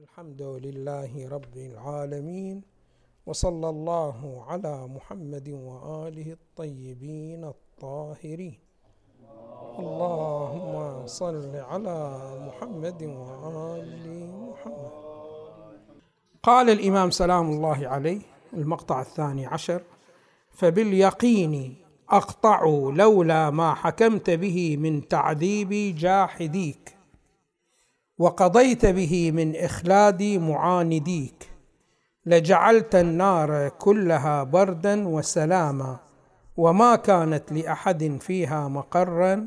الحمد لله رب العالمين وصلى الله على محمد وآله الطيبين الطاهرين. اللهم صل على محمد وآل محمد. قال الإمام سلام الله عليه المقطع الثاني عشر فباليقين أقطع لولا ما حكمت به من تعذيب جاحديك. وقضيت به من اخلاد معانديك. لجعلت النار كلها بردا وسلاما وما كانت لأحد فيها مقرا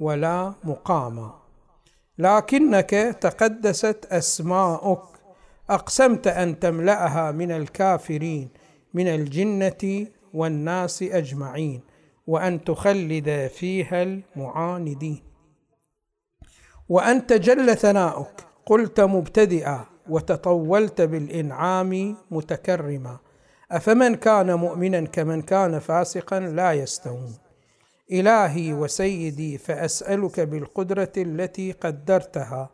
ولا مقاما. لكنك تقدست أسماؤك أقسمت أن تملأها من الكافرين من الجنة والناس أجمعين وأن تخلد فيها المعاندين. وأنت جل ثناؤك. قلت مبتدئا وتطولت بالإنعام متكرما. أفمن كان مؤمنا كمن كان فاسقا لا يستوون. إلهي وسيدي فأسألك بالقدرة التي قدرتها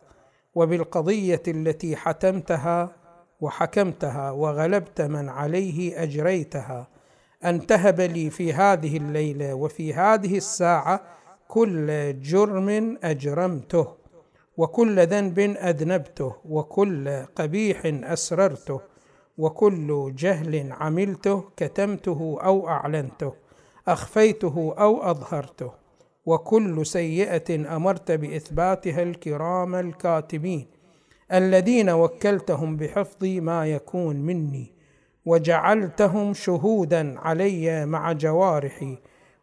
وبالقضية التي حتمتها وحكمتها وغلبت من عليه أجريتها. أن تهب لي في هذه الليلة وفي هذه الساعة كل جرم أجرمته. وكل ذنب أذنبته وكل قبيح أسررته وكل جهل عملته كتمته أو أعلنته أخفيته أو أظهرته وكل سيئة أمرت بإثباتها الكرام الكاتبين الذين وكلتهم بحفظ ما يكون مني وجعلتهم شهودا علي مع جوارحي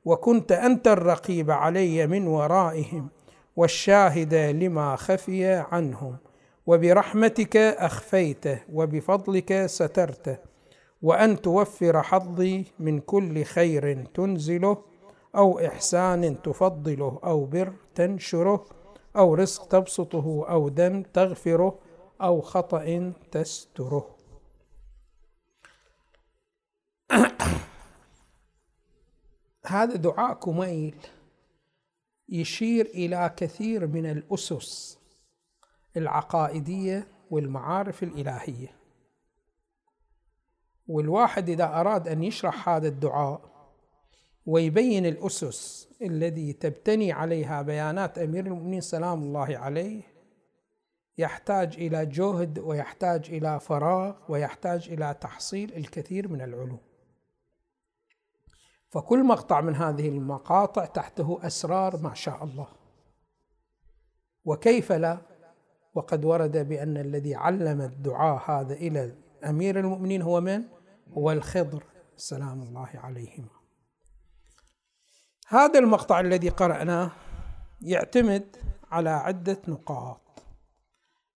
وكنت أنت الرقيب علي من ورائهم. والشاهد لما خفي عنهم. وبرحمتك اخفيته وبفضلك سترته وأن توفر حظي من كل خير تنزله أو إحسان تفضله أو بر تنشره أو رزق تبسطه أو دم تغفره أو خطأ تستره. هذا دعاء كميل يشير إلى كثير من الأسس العقائدية والمعارف الإلهية. والواحد إذا أراد أن يشرح هذا الدعاء ويبين الأسس الذي تبتني عليها بيانات أمير المؤمنين سلام الله عليه يحتاج إلى جهد ويحتاج إلى فراغ ويحتاج إلى تحصيل الكثير من العلوم. فكل مقطع من هذه المقاطع تحته أسرار ما شاء الله وكيف لا وقد ورد بأن الذي علم الدعاء هذا إلى امير المؤمنين هو من؟ هو الخضر سلام الله عليهما. هذا المقطع الذي قرأناه يعتمد على عدة نقاط.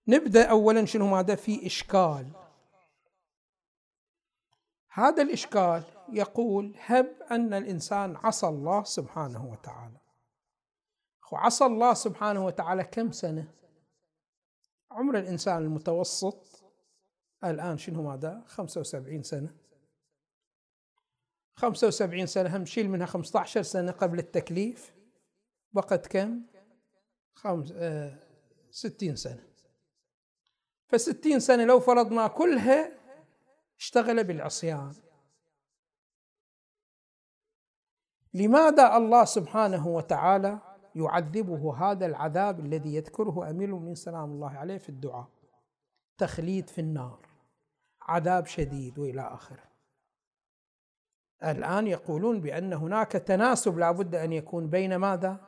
نبدأ أولا شنو ماذا في إشكال. هذا الإشكال يقول هب أن الإنسان عصى الله سبحانه وتعالى. وعصى الله سبحانه وتعالى كم سنة؟ عمر الإنسان المتوسط الآن شنو ماذا؟ 75 سنة. 75 سنة هم شيل منها 15 سنة قبل التكليف. بقت كم؟ خمس آه ستين سنة. فستين سنة لو فرضنا كلها اشتغل بالعصيان. لماذا الله سبحانه وتعالى يعذبه هذا العذاب الذي يذكره أمير المؤمنين سلام الله عليه في الدعاء؟ تخليد في النار عذاب شديد وإلى آخره. الآن يقولون بأن هناك تناسب لا بد أن يكون بين ماذا؟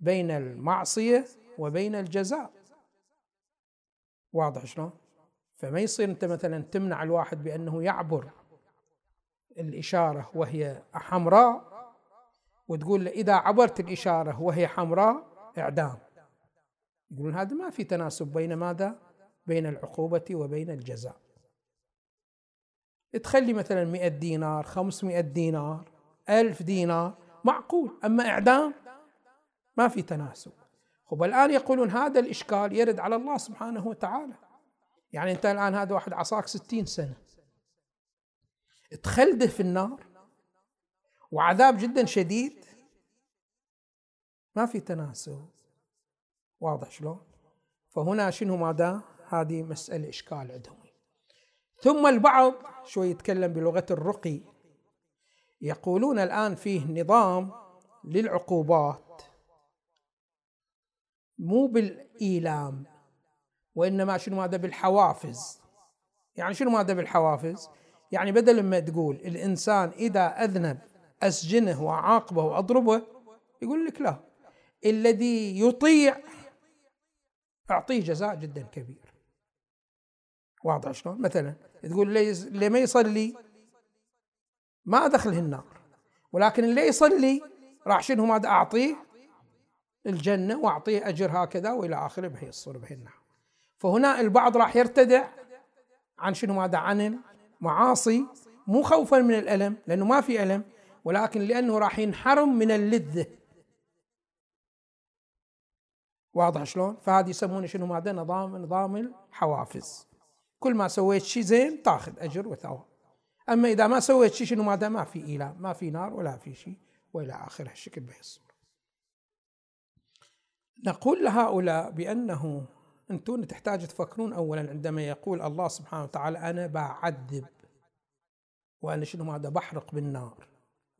بين المعصية وبين الجزاء. واضح شلون؟ فما يصير أنت مثلا تمنع الواحد بأنه يعبر الإشارة وهي حمراء وتقول له إذا عبرت الإشارة وهي حمراء إعدام. يقولون هذا ما في تناسب بين ماذا؟ بين العقوبة وبين الجزاء. تخلي مثلا مئة دينار خمسمائة دينار ألف دينار معقول. أما إعدام ما في تناسب. خب الآن يقولون هذا الإشكال يرد على الله سبحانه وتعالى. يعني أنت الآن هذا واحد عصاك ستين سنة. تخلده في النار وعذاب جدا شديد. ما في تناسب. واضح شلون؟ فهنا شنو ماذا؟ هذه مسألة إشكال عندهم ثم البعض شوي يتكلم بلغة الرقي. يقولون الآن فيه نظام للعقوبات. مو بالإيلام وإنما شنو هذا بالحوافز. يعني شنو هذا بالحوافز؟ يعني بدل ما تقول الإنسان إذا أذنب أسجنه وأعاقبه وأضربه يقول لك لا. الذي يطيع أعطيه جزاء جدا كبير. واضح شلون؟ مثلا تقول اللي ما يصلي ما دخله النار ولكن اللي يصلي راح شنو ماذا أعطيه؟ الجنة وأعطيه أجر هكذا وإلى آخره بهي الصورة بهي النحو فهنا البعض راح يرتدع عن شنو ماذا عن المعاصي مو خوفا من الألم لأنه ما في ألم. ولكن لأنه راح ينحرم من اللذة واضح شلون؟ فهذه يسمونه شنو ماذا؟ نظام نظام الحوافز كل ما سويت شيء زين تاخذ أجر وثواب أما إذا ما سويت شيء شنو ماذا؟ ما في ايلام ما في نار ولا في شيء وإلى آخره الشكل الصورة. نقول لهؤلاء بأنه أنتم تحتاج تفكرون اولا عندما يقول الله سبحانه وتعالى أنا بعذب وأنا شنو ماذا؟ بحرق بالنار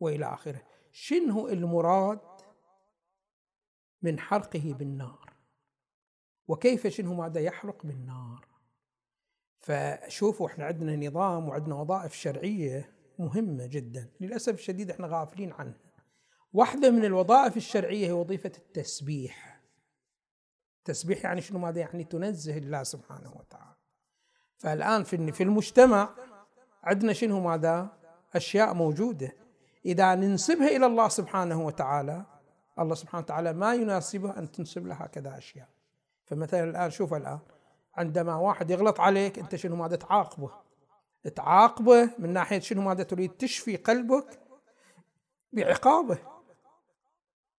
وإلى آخره. شنو المراد من حرقه بالنار؟ وكيف شنو ماذا يحرق بالنار؟ فشوفوا إحنا عندنا نظام وعندنا وظائف شرعية مهمة جدا. للأسف الشديد إحنا غافلين عنها. واحدة من الوظائف الشرعية هي وظيفة التسبيح. التسبيح يعني شنو؟ ماذا يعني؟ تنزه الله سبحانه وتعالى. فالآن في في المجتمع عندنا شنو؟ ماذا؟ أشياء موجودة. إذا ننسبها إلى الله سبحانه وتعالى الله سبحانه وتعالى ما يناسبه أن تنسب له هكذا أشياء. فمثلا الآن شوف الآن عندما واحد يغلط عليك أنت شنو ماذا تعاقبه؟ تعاقبه من ناحية شنو ماذا تريد؟ تشفي قلبك بعقابه.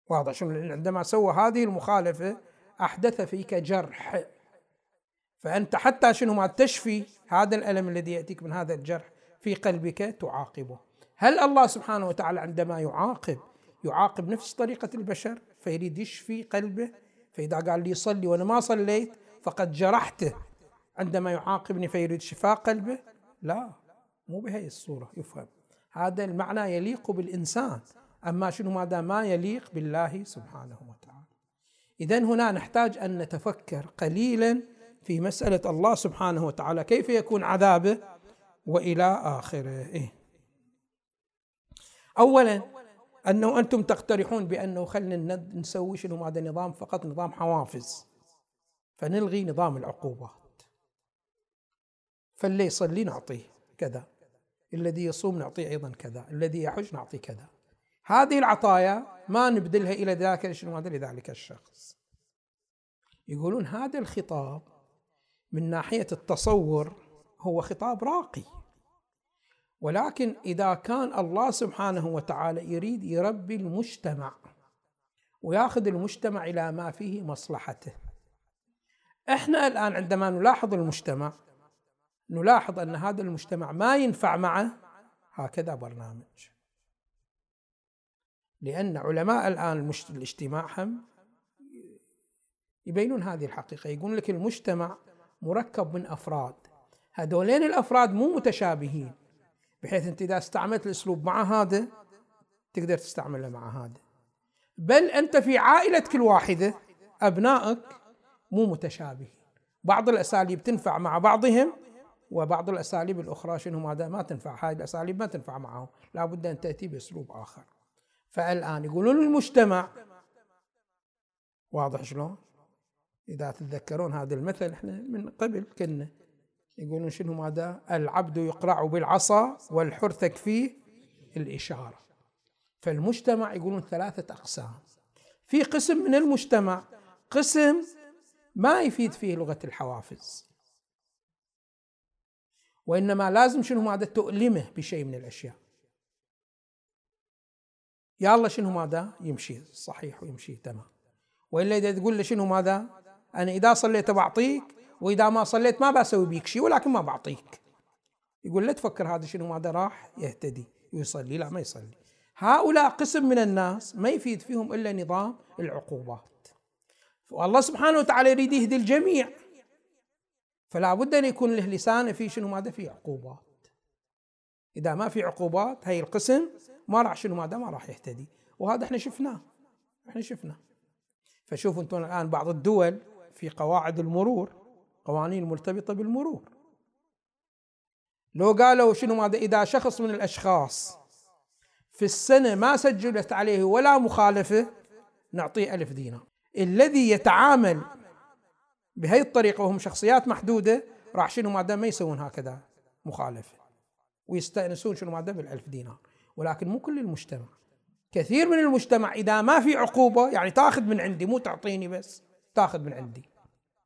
واضح شنو؟ عندما سوى هذه المخالفة أحدث فيك جرح. فأنت حتى شنو ما تشفي هذا الألم الذي يأتيك من هذا الجرح في قلبك تعاقبه. هل الله سبحانه وتعالى عندما يعاقب يعاقب نفس طريقة البشر فيريد يشفي قلبه؟ فإذا قال لي صلي وأنا ما صليت فقد جرحته. عندما يعاقبني فيريد شفاء قلبه؟ لا مو بهي الصورة يفهم. هذا المعنى يليق بالإنسان أما شنو ماذا ما يليق بالله سبحانه وتعالى. إذا هنا نحتاج أن نتفكر قليلا في مسألة الله سبحانه وتعالى كيف يكون عذابه وإلى آخره. إيه؟ أولا أنه أنتم تقترحون بأنه خلنا نسوي شنو؟ ماذا نظام فقط نظام حوافز. فنلغي نظام العقوبات. فاللي يصلي نعطيه كذا. الذي يصوم نعطيه أيضا كذا. الذي يحج نعطيه كذا. هذه العطايا ما نبدلها إلى ذاك شنو؟ هذا لذلك الشخص. يقولون هذا الخطاب من ناحية التصور هو خطاب راقي. ولكن إذا كان الله سبحانه وتعالى يريد يربي المجتمع وياخذ المجتمع إلى ما فيه مصلحته. إحنا الآن عندما نلاحظ المجتمع نلاحظ أن هذا المجتمع ما ينفع معه هكذا برنامج. لأن علماء الآن الاجتماع هم يبينون هذه الحقيقة. يقول لك المجتمع مركب من أفراد. هذولين الأفراد مو متشابهين. بحيث أنت إذا استعملت الأسلوب مع هذا تقدر تستعمله مع هذا. بل أنت في عائلتك الواحده أبنائك مو متشابهين. بعض الأساليب تنفع مع بعضهم وبعض الأساليب الأخرى شنو؟ ماذا ما تنفع. هاي الأساليب ما تنفع معهم. لابد أن تأتي بأسلوب آخر. فالآن يقولون المجتمع واضح شلون؟ إذا تتذكرون هذا المثل إحنا من قبل كنا يقولون شنو ماذا؟ العبد يقرع بالعصا والحر تكفيه الإشارة. فالمجتمع يقولون ثلاثة أقسام. في قسم من المجتمع قسم ما يفيد فيه لغة الحوافز. وإنما لازم شنو ماذا؟ تؤلمه بشيء من الأشياء. يا الله شنو ماذا؟ يمشي. صحيح ويمشي تمام. وإلا إذا تقول له شنو ماذا؟ أنا إذا صليت بعطيك وإذا ما صليت ما بسوي بيك شيء ولكن ما بعطيك. يقول لا تفكر هذا شنو ماذا راح يهتدي يصلي. لا ما يصلي. هؤلاء قسم من الناس ما يفيد فيهم إلا نظام العقوبات. والله سبحانه وتعالى يريد يهدي الجميع. فلا بد أن يكون له لسانه في شنو ماذا في عقوبات. إذا ما في عقوبات هي القسم ما راح شنو ماذا ما راح يهتدي. وهذا إحنا شفناه. إحنا شفناه. فشوفوا أنتم الآن بعض الدول في قواعد المرور قوانين مرتبطة بالمرور. لو قالوا شنو ماذا؟ إذا شخص من الأشخاص في السنة ما سجلت عليه ولا مخالفة نعطيه ألف دينار. الذي يتعامل بهي الطريقة وهم شخصيات محدودة راح شنو ماذا؟ ما يسوون هكذا مخالفة. ويستأنسون شنو ماذا؟ بالألف دينار. ولكن مو كل المجتمع. كثير من المجتمع إذا ما في عقوبة يعني تاخذ من عندي مو تعطيني بس تاخذ من عندي.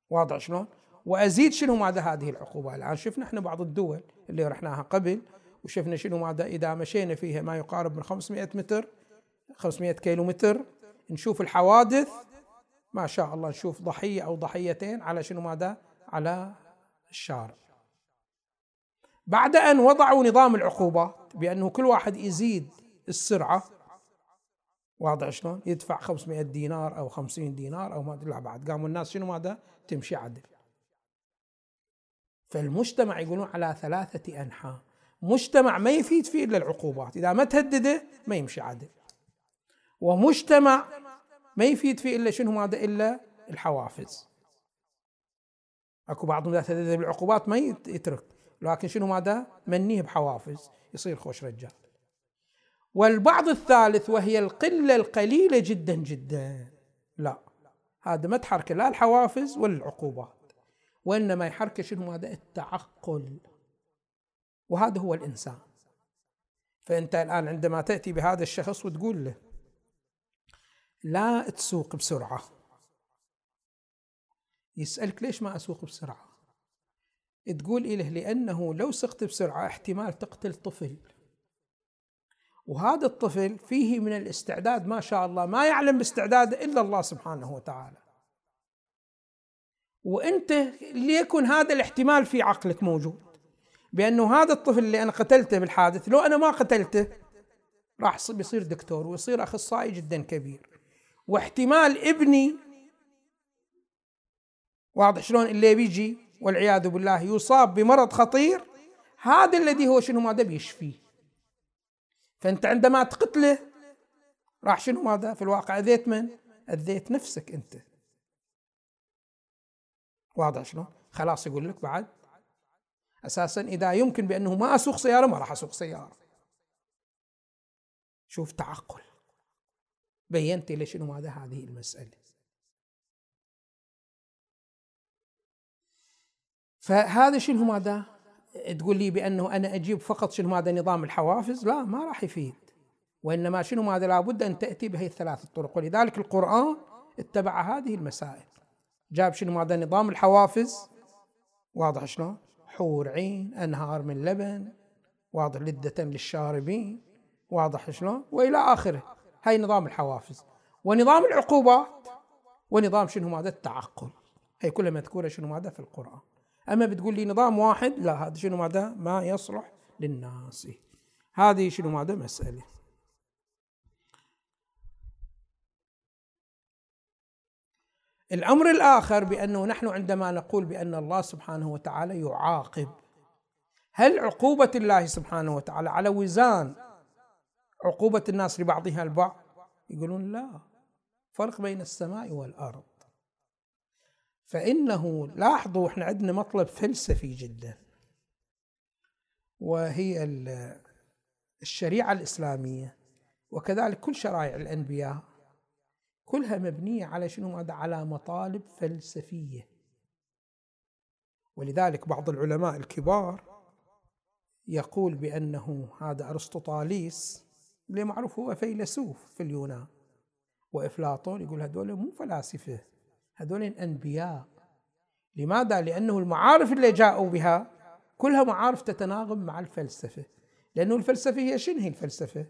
واضح شلون؟ وأزيد شنو ماذا هذه العقوبة؟ الآن شفنا إحنا بعض الدول اللي رحناها قبل وشفنا شنو ماذا؟ إذا مشينا فيها ما يقارب من 500 متر 500 كيلو متر نشوف الحوادث ما شاء الله نشوف ضحية أو ضحيتين على شنو ماذا؟ على الشارع. بعد أن وضعوا نظام العقوبات بأنه كل واحد يزيد السرعة واضح شلون؟ يدفع 500 دينار أو 50 دينار أو ما أدري بعد قاموا الناس شنو ماذا؟ تمشي عدل. فالمجتمع يقولون على ثلاثة أنحاء. مجتمع ما يفيد فيه إلا العقوبات. إذا ما تهدده ما يمشي عدل ومجتمع ما يفيد فيه إلا شنو ماذا إلا الحوافز. أكو بعضهم إذا تهدد بالعقوبات ما يترك. لكن شنو ماذا منيه بحوافز. يصير خوش رجال. والبعض الثالث وهي القلة القليلة جدا جدا. لا. هذا ما تحرك لا الحوافز ولا العقوبات. وإنما يحرك شنو هذا التعقل. وهذا هو الإنسان. فأنت الآن عندما تأتي بهذا الشخص وتقول له لا تسوق بسرعة. يسألك ليش ما أسوق بسرعة؟ تقول إله لأنه لو سقت بسرعة احتمال تقتل طفل. وهذا الطفل فيه من الاستعداد ما شاء الله ما يعلم باستعداده إلا الله سبحانه وتعالى. وانت ليكن هذا الاحتمال في عقلك موجود. بأنه هذا الطفل اللي أنا قتلته بالحادث لو أنا ما قتلته راح بيصير دكتور ويصير أخصائي جدا كبير. واحتمال ابني واضح شلون اللي بيجي والعياذ بالله يصاب بمرض خطير هذا الذي هو شنو ماذا بيشفيه. فأنت عندما تقتله راح شنو ماذا؟ في الواقع أذيت من؟ أذيت نفسك أنت. واضح شلون؟ خلاص يقول لك بعد أساسا إذا يمكن بأنه ما أسوق سيارة ما راح أسوق سيارة. شوف تعقل. بينت لي شنو ماذا هذه المسألة. فهذا شنو ماذا؟ تقول لي بأنه أنا أجيب فقط شنو ماذا؟ نظام الحوافز؟ لا ما راح يفيد. وإنما شنو ماذا؟ لابد أن تأتي بهي الثلاث الطرق. ولذلك القرآن اتبع هذه المسائل. جاب شنو؟ ماذا نظام الحوافز. واضح شلون؟ حور عين أنهار من لبن. واضح لذة للشاربين. واضح شلون؟ وإلى آخره. هاي نظام الحوافز. ونظام العقوبات ونظام شنو؟ ماذا التعقل. هي كلها مذكورة شنو؟ ماذا في القرآن. أما بتقول لي نظام واحد لا هذا شنو؟ ماذا ما يصلح للناس. هذه شنو؟ ماذا مسألة. الأمر الآخر بأنه نحن عندما نقول بأن الله سبحانه وتعالى يعاقب. هل عقوبة الله سبحانه وتعالى على وزان عقوبة الناس لبعضها البعض؟ يقولون لا. فرق بين السماء والأرض. فإنه لاحظوا إحنا عندنا مطلب فلسفي جدا وهي الشريعة الإسلامية وكذلك كل شرائع الأنبياء. كلها مبنية على شنو على مطالب فلسفية ولذلك بعض العلماء الكبار يقول بأنه هذا أرسطوطاليس اللي معروف هو فيلسوف في اليونان وإفلاطون يقول هذول مو فلاسفة هذول أنبياء لماذا؟ لأنه المعارف اللي جاءوا بها كلها معارف تتناغم مع الفلسفة لأنه الفلسفة هي شنو هي الفلسفة؟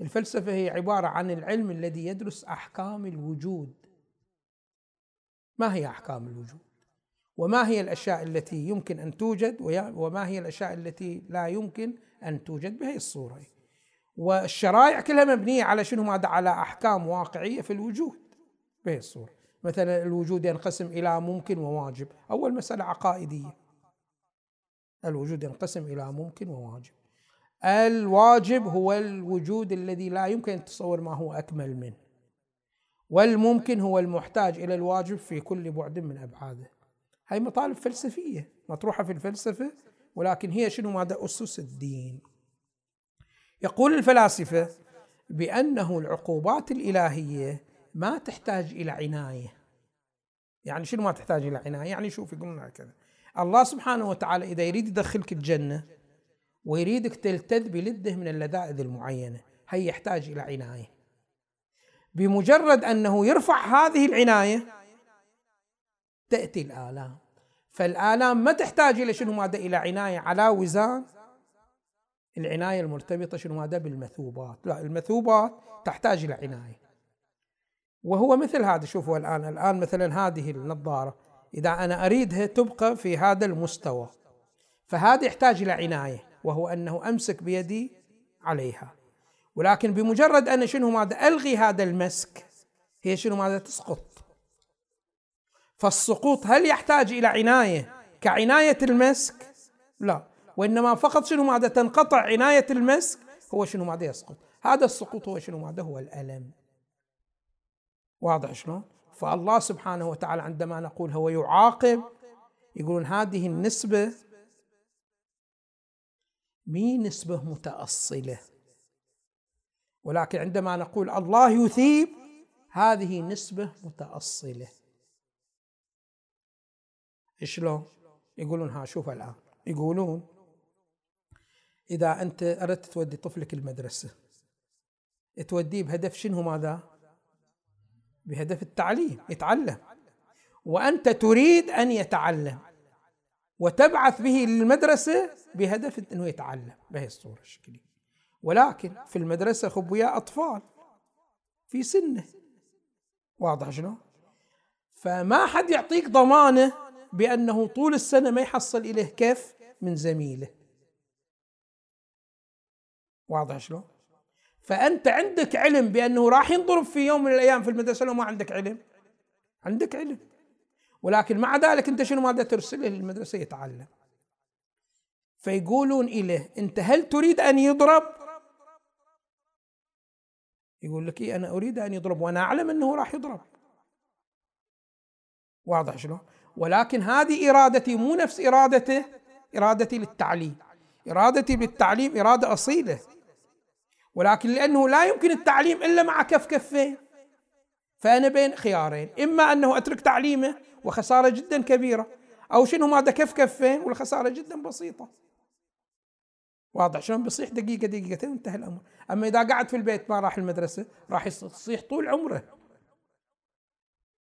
الفلسفة هي عبارة عن العلم الذي يدرس أحكام الوجود. ما هي أحكام الوجود؟ وما هي الأشياء التي يمكن أن توجد وما هي الأشياء التي لا يمكن أن توجد بهي الصورة. والشرائع كلها مبنية على شنو؟ ماذا على أحكام واقعية في الوجود بهي الصورة. مثلا الوجود ينقسم إلى ممكن وواجب. أول مسألة عقائدية. الوجود ينقسم إلى ممكن وواجب. الواجب هو الوجود الذي لا يمكن أن تتصور ما هو أكمل منه. والممكن هو المحتاج إلى الواجب في كل بعد من أبعاده. هاي مطالب فلسفية مطروحة في الفلسفة ولكن هي شنو؟ ماذا؟ أسس الدين. يقول الفلاسفة بأنه العقوبات الإلهية ما تحتاج إلى عناية. يعني شنو ما تحتاج إلى عناية؟ يعني شوف يقولون هكذا. الله سبحانه وتعالى إذا يريد يدخلك الجنة ويريدك تلتذ بلده من اللذائذ المعينة. هي يحتاج إلى عناية. بمجرد أنه يرفع هذه العناية تأتي الآلام. فالآلام ما تحتاج إلى شنو ماذا إلى عناية على وزان. العناية المرتبطة شنو ماذا بالمثوبات. لا المثوبات تحتاج إلى عناية. وهو مثل هذا شوفوا الآن. الآن مثلا هذه النظارة. إذا أنا أريدها تبقى في هذا المستوى. فهذا يحتاج إلى عناية. وهو أنه أمسك بيدي عليها. ولكن بمجرد أن شنو ماذا ألغي هذا المسك هي شنو ماذا تسقط. فالسقوط هل يحتاج إلى عناية؟ كعناية المسك؟ لا. وإنما فقط شنو ماذا تنقطع عناية المسك هو شنو ماذا يسقط. هذا السقوط هو شنو ماذا؟ هو الألم. واضح شلون؟ فالله سبحانه وتعالى عندما نقول هو يعاقب يقولون هذه النسبة مي نسبة متأصلة. ولكن عندما نقول الله يثيب هذه نسبة متأصلة. شلون؟ يقولون ها شوف الآن. يقولون إذا أنت أردت تودي طفلك المدرسة توديه بهدف شنو؟ ماذا؟ بهدف التعليم يتعلم. وأنت تريد أن يتعلم. وتبعث به للمدرسة بهدف إنه يتعلم بهي الصورة الشكلية. ولكن في المدرسة خب وياه أطفال في سنة. واضح شنو؟ فما حد يعطيك ضمانة بأنه طول السنة ما يحصل إليه كيف من زميله. واضح شلون؟ فأنت عندك علم بأنه راح ينضرب في يوم من الأيام في المدرسة لو ما عندك علم؟ عندك علم. ولكن مع ذلك انت شنو ماذا ترسله للمدرسة؟ يتعلم. فيقولون إليه أنت هل تريد أن يضرب؟ يقول لك إيه أنا أريد أن يضرب وأنا أعلم أنه راح يضرب. واضح شلون ولكن هذه إرادتي مو نفس إرادته إرادتي للتعليم. إرادتي بالتعليم إرادة أصيلة. ولكن لأنه لا يمكن التعليم إلا مع كف كفين. فأنا بين خيارين إما أنه أترك تعليمه وخسارة جدا كبيرة. أو شنو ماذا كف كفين؟ والخسارة جدا بسيطة. واضح. شلون بيصيح دقيقة دقيقتين وانتهى الأمر. أما إذا قعد في البيت ما راح المدرسة راح يصيح طول عمره.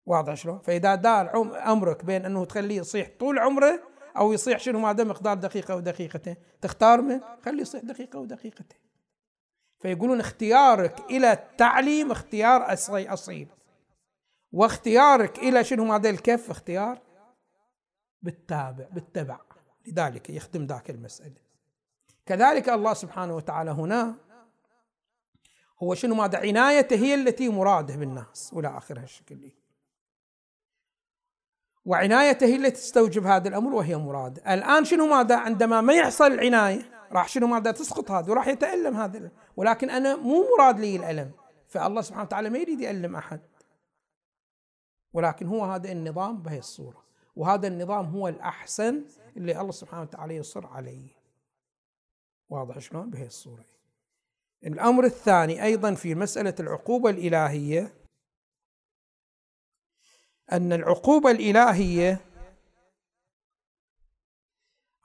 واضح شلون؟ فإذا دار أمرك بين أنه تخليه يصيح طول عمره أو يصيح شنو ماذا مقدار دقيقة أو دقيقتين تختار من؟ خليه يصيح دقيقة أو دقيقتين فيقولون اختيارك إلى التعليم اختيار أصيل. واختيارك إلى شنو ماذا الكف؟ اختيار بالتابع بالتبع. لذلك يخدم ذاك المسألة. كذلك الله سبحانه وتعالى هنا هو شنو ماذا عنايته؟ هي التي مراده بالناس والى اخر هالشكل وعنايته هي التي تستوجب هذا الأمر وهي مراد. الآن شنو ماذا؟ عندما ما يحصل العناية راح شنو ماذا؟ تسقط هذا وراح يتألم هذا ولكن أنا مو مراد لي الألم. فالله سبحانه وتعالى ما يريد يألم أحد. ولكن هو هذا النظام بهي الصورة. وهذا النظام هو الأحسن اللي الله سبحانه وتعالى يصر عليه. واضح شلون؟ بهي الصورة. الأمر الثاني أيضا في مسألة العقوبة الإلهية. أن العقوبة الإلهية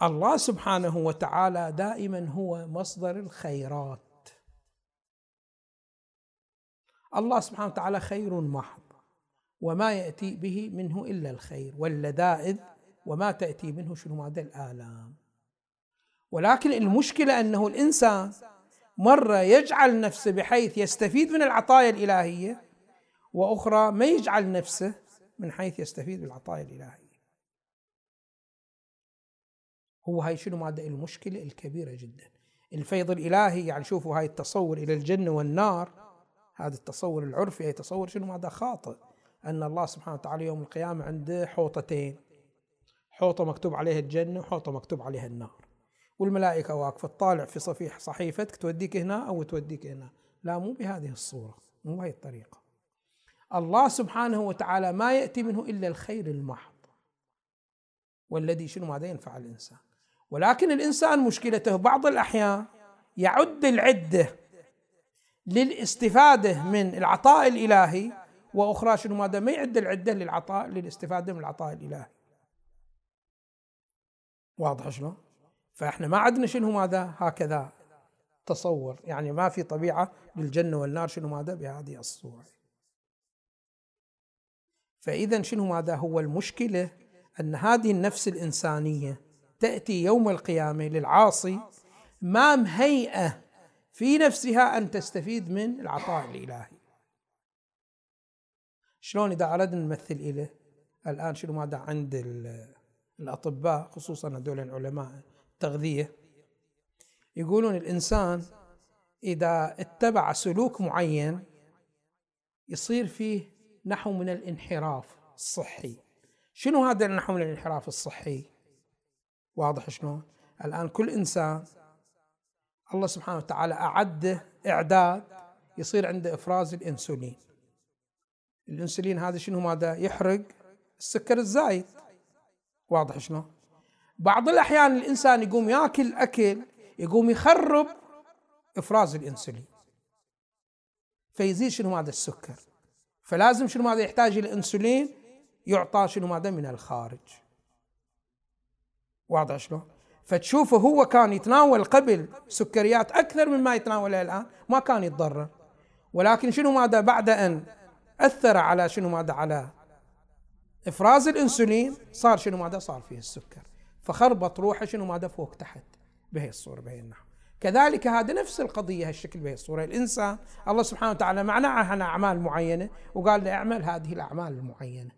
الله سبحانه وتعالى دائما هو مصدر الخيرات. الله سبحانه وتعالى خير محض. وما يأتي به منه إلا الخير واللذائذ وما تأتي منه شنو هذا؟ الآلام. ولكن المشكلة أنه الإنسان مرة يجعل نفسه بحيث يستفيد من العطايا الإلهية وأخرى ما يجعل نفسه من حيث يستفيد بالعطايا الإلهية. هو هاي شنو ماده المشكلة الكبيرة جدا. الفيض الإلهي يعني شوفوا هاي التصور إلى الجنة والنار هذا التصور العرفي هي تصور شنو؟ ماذا خاطئ. أن الله سبحانه وتعالى يوم القيامة عنده حوطتين. حوطة مكتوب عليها الجنة وحوطة مكتوب عليها النار. والملائكة واقفة تطالع في صفيح صحيفتك توديك هنا أو توديك هنا. لا مو بهذه الصورة مو بهذه الطريقة. الله سبحانه وتعالى ما يأتي منه إلا الخير المحض. والذي شنو؟ ماذا ينفع الإنسان. ولكن الإنسان مشكلته بعض الأحيان يعد العدة للاستفادة من العطاء الإلهي وأخرى شنو ماذا؟ ما يعد العدة للعطاء للاستفادة من العطاء الإلهي. واضح شلون؟ فإحنا ما عندنا شنو ماذا؟ هكذا تصور. يعني ما في طبيعة للجنة والنار شنو ماذا؟ بهذه الصورة. فإذا شنو ماذا؟ هو المشكلة أن هذه النفس الإنسانية تأتي يوم القيامة للعاصي ما مهيئة في نفسها أن تستفيد من العطاء الإلهي. شلون إذا أردنا نمثل إليه الآن شنو ماذا عند الأطباء خصوصا هذول العلماء التغذية؟ يقولون الإنسان إذا اتبع سلوك معين يصير فيه نحو من الانحراف الصحي. شنو هذا النحو من الانحراف الصحي؟ واضح شلون؟ الآن كل إنسان الله سبحانه وتعالى أعده إعداد يصير عنده إفراز الإنسولين. الإنسولين هذا شنو ماذا يحرق السكر الزايد. واضح شلون؟ بعض الأحيان الإنسان يقوم يأكل أكل يقوم يخرب إفراز الإنسولين. فيزيد شنو ماذا السكر. فلازم شنو ماذا يحتاج الانسولين يعطى شنو ماذا من الخارج. واضح شلون؟ فتشوفه هو كان يتناول قبل سكريات أكثر مما يتناولها الآن ما كان يتضرر. ولكن شنو ماذا بعد أن أثر على شنو ماذا على إفراز الإنسولين صار شنو ماذا؟ صار فيه السكر. فخربط روحه شنو ماذا؟ فوق تحت بهي الصورة بهي النحو. كذلك هذا نفس القضية هالشكل بهي الصورة. الإنسان الله سبحانه وتعالى معنعه أعمال معينة وقال له اعمل هذه الأعمال المعينة.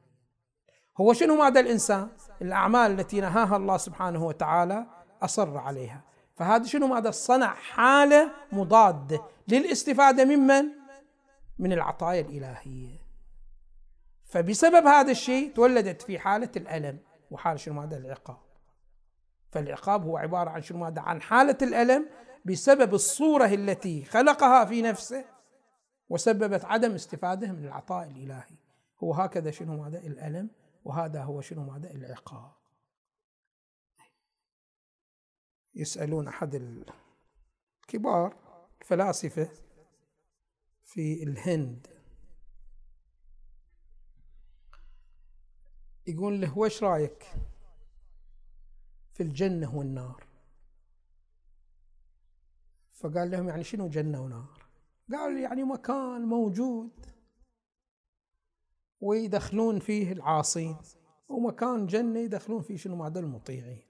هو شنو ماذا الإنسان؟ الأعمال التي نهاها الله سبحانه وتعالى أصر عليها. فهذا شنو ماذا؟ صنع حالة مضادة للاستفادة ممن من العطايا الإلهية. فبسبب هذا الشيء تولدت في حالة الألم. وحالة شنو ماذا؟ العقاب. فالعقاب هو عبارة عن شنو ماذا؟ عن حالة الألم بسبب الصورة التي خلقها في نفسه وسببت عدم استفادة من العطاء الإلهي. هو هكذا شنو ماذا؟ الألم. وهذا هو شنو ماذا؟ العقاب. يسألون أحد الكبار الفلاسفة في الهند. يقول له وش رأيك في الجنة والنار؟ فقال لهم يعني شنو جنة ونار؟ قال يعني مكان موجود ويدخلون فيه العاصين ومكان جنة يدخلون فيه شنو؟ مع المطيعين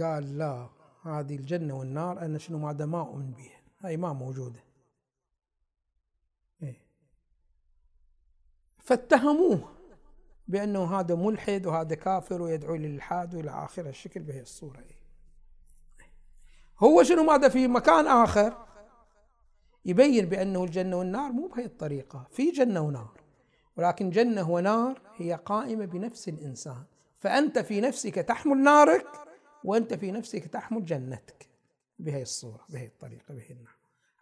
قال لا هذه الجنة والنار أنا شنو ما ما أؤمن بها. هاي ما موجودة إيه. فاتهموه بأنه هذا ملحد وهذا كافر ويدعو للإلحاد وإلى آخر الشكل بهي الصورة. إيه. هو شنو ماذا في مكان آخر؟ يبين بأنه الجنة والنار مو بهي الطريقة. في جنة ونار ولكن جنة ونار هي قائمة بنفس الإنسان. فأنت في نفسك تحمل نارك وأنت في نفسك تحمل جنتك. بهي الصورة بهي الطريقة بهي النحو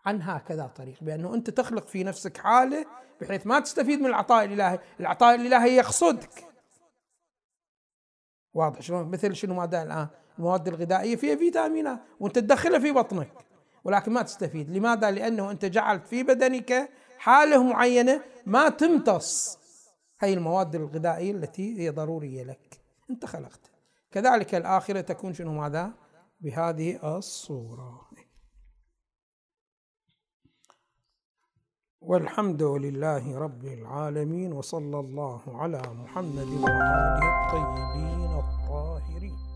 عن هكذا طريق بأنه أنت تخلق في نفسك حالة بحيث ما تستفيد من العطاء الإلهي العطاء الإلهي يقصدك. واضح شلون؟ مثل شنو ماذا الآن؟ المواد الغذائية فيها فيتامينات وأنت تدخلها في بطنك ولكن ما تستفيد. لماذا؟ لأنه أنت جعلت في بدنك حالة معينة ما تمتص هي المواد الغذائية التي هي ضرورية لك. أنت خلقت كذلك الآخرة تكون شنو ماذا؟ بهذه الصورة. والحمد لله رب العالمين وصلى الله على محمد وآله الطيبين الطاهرين.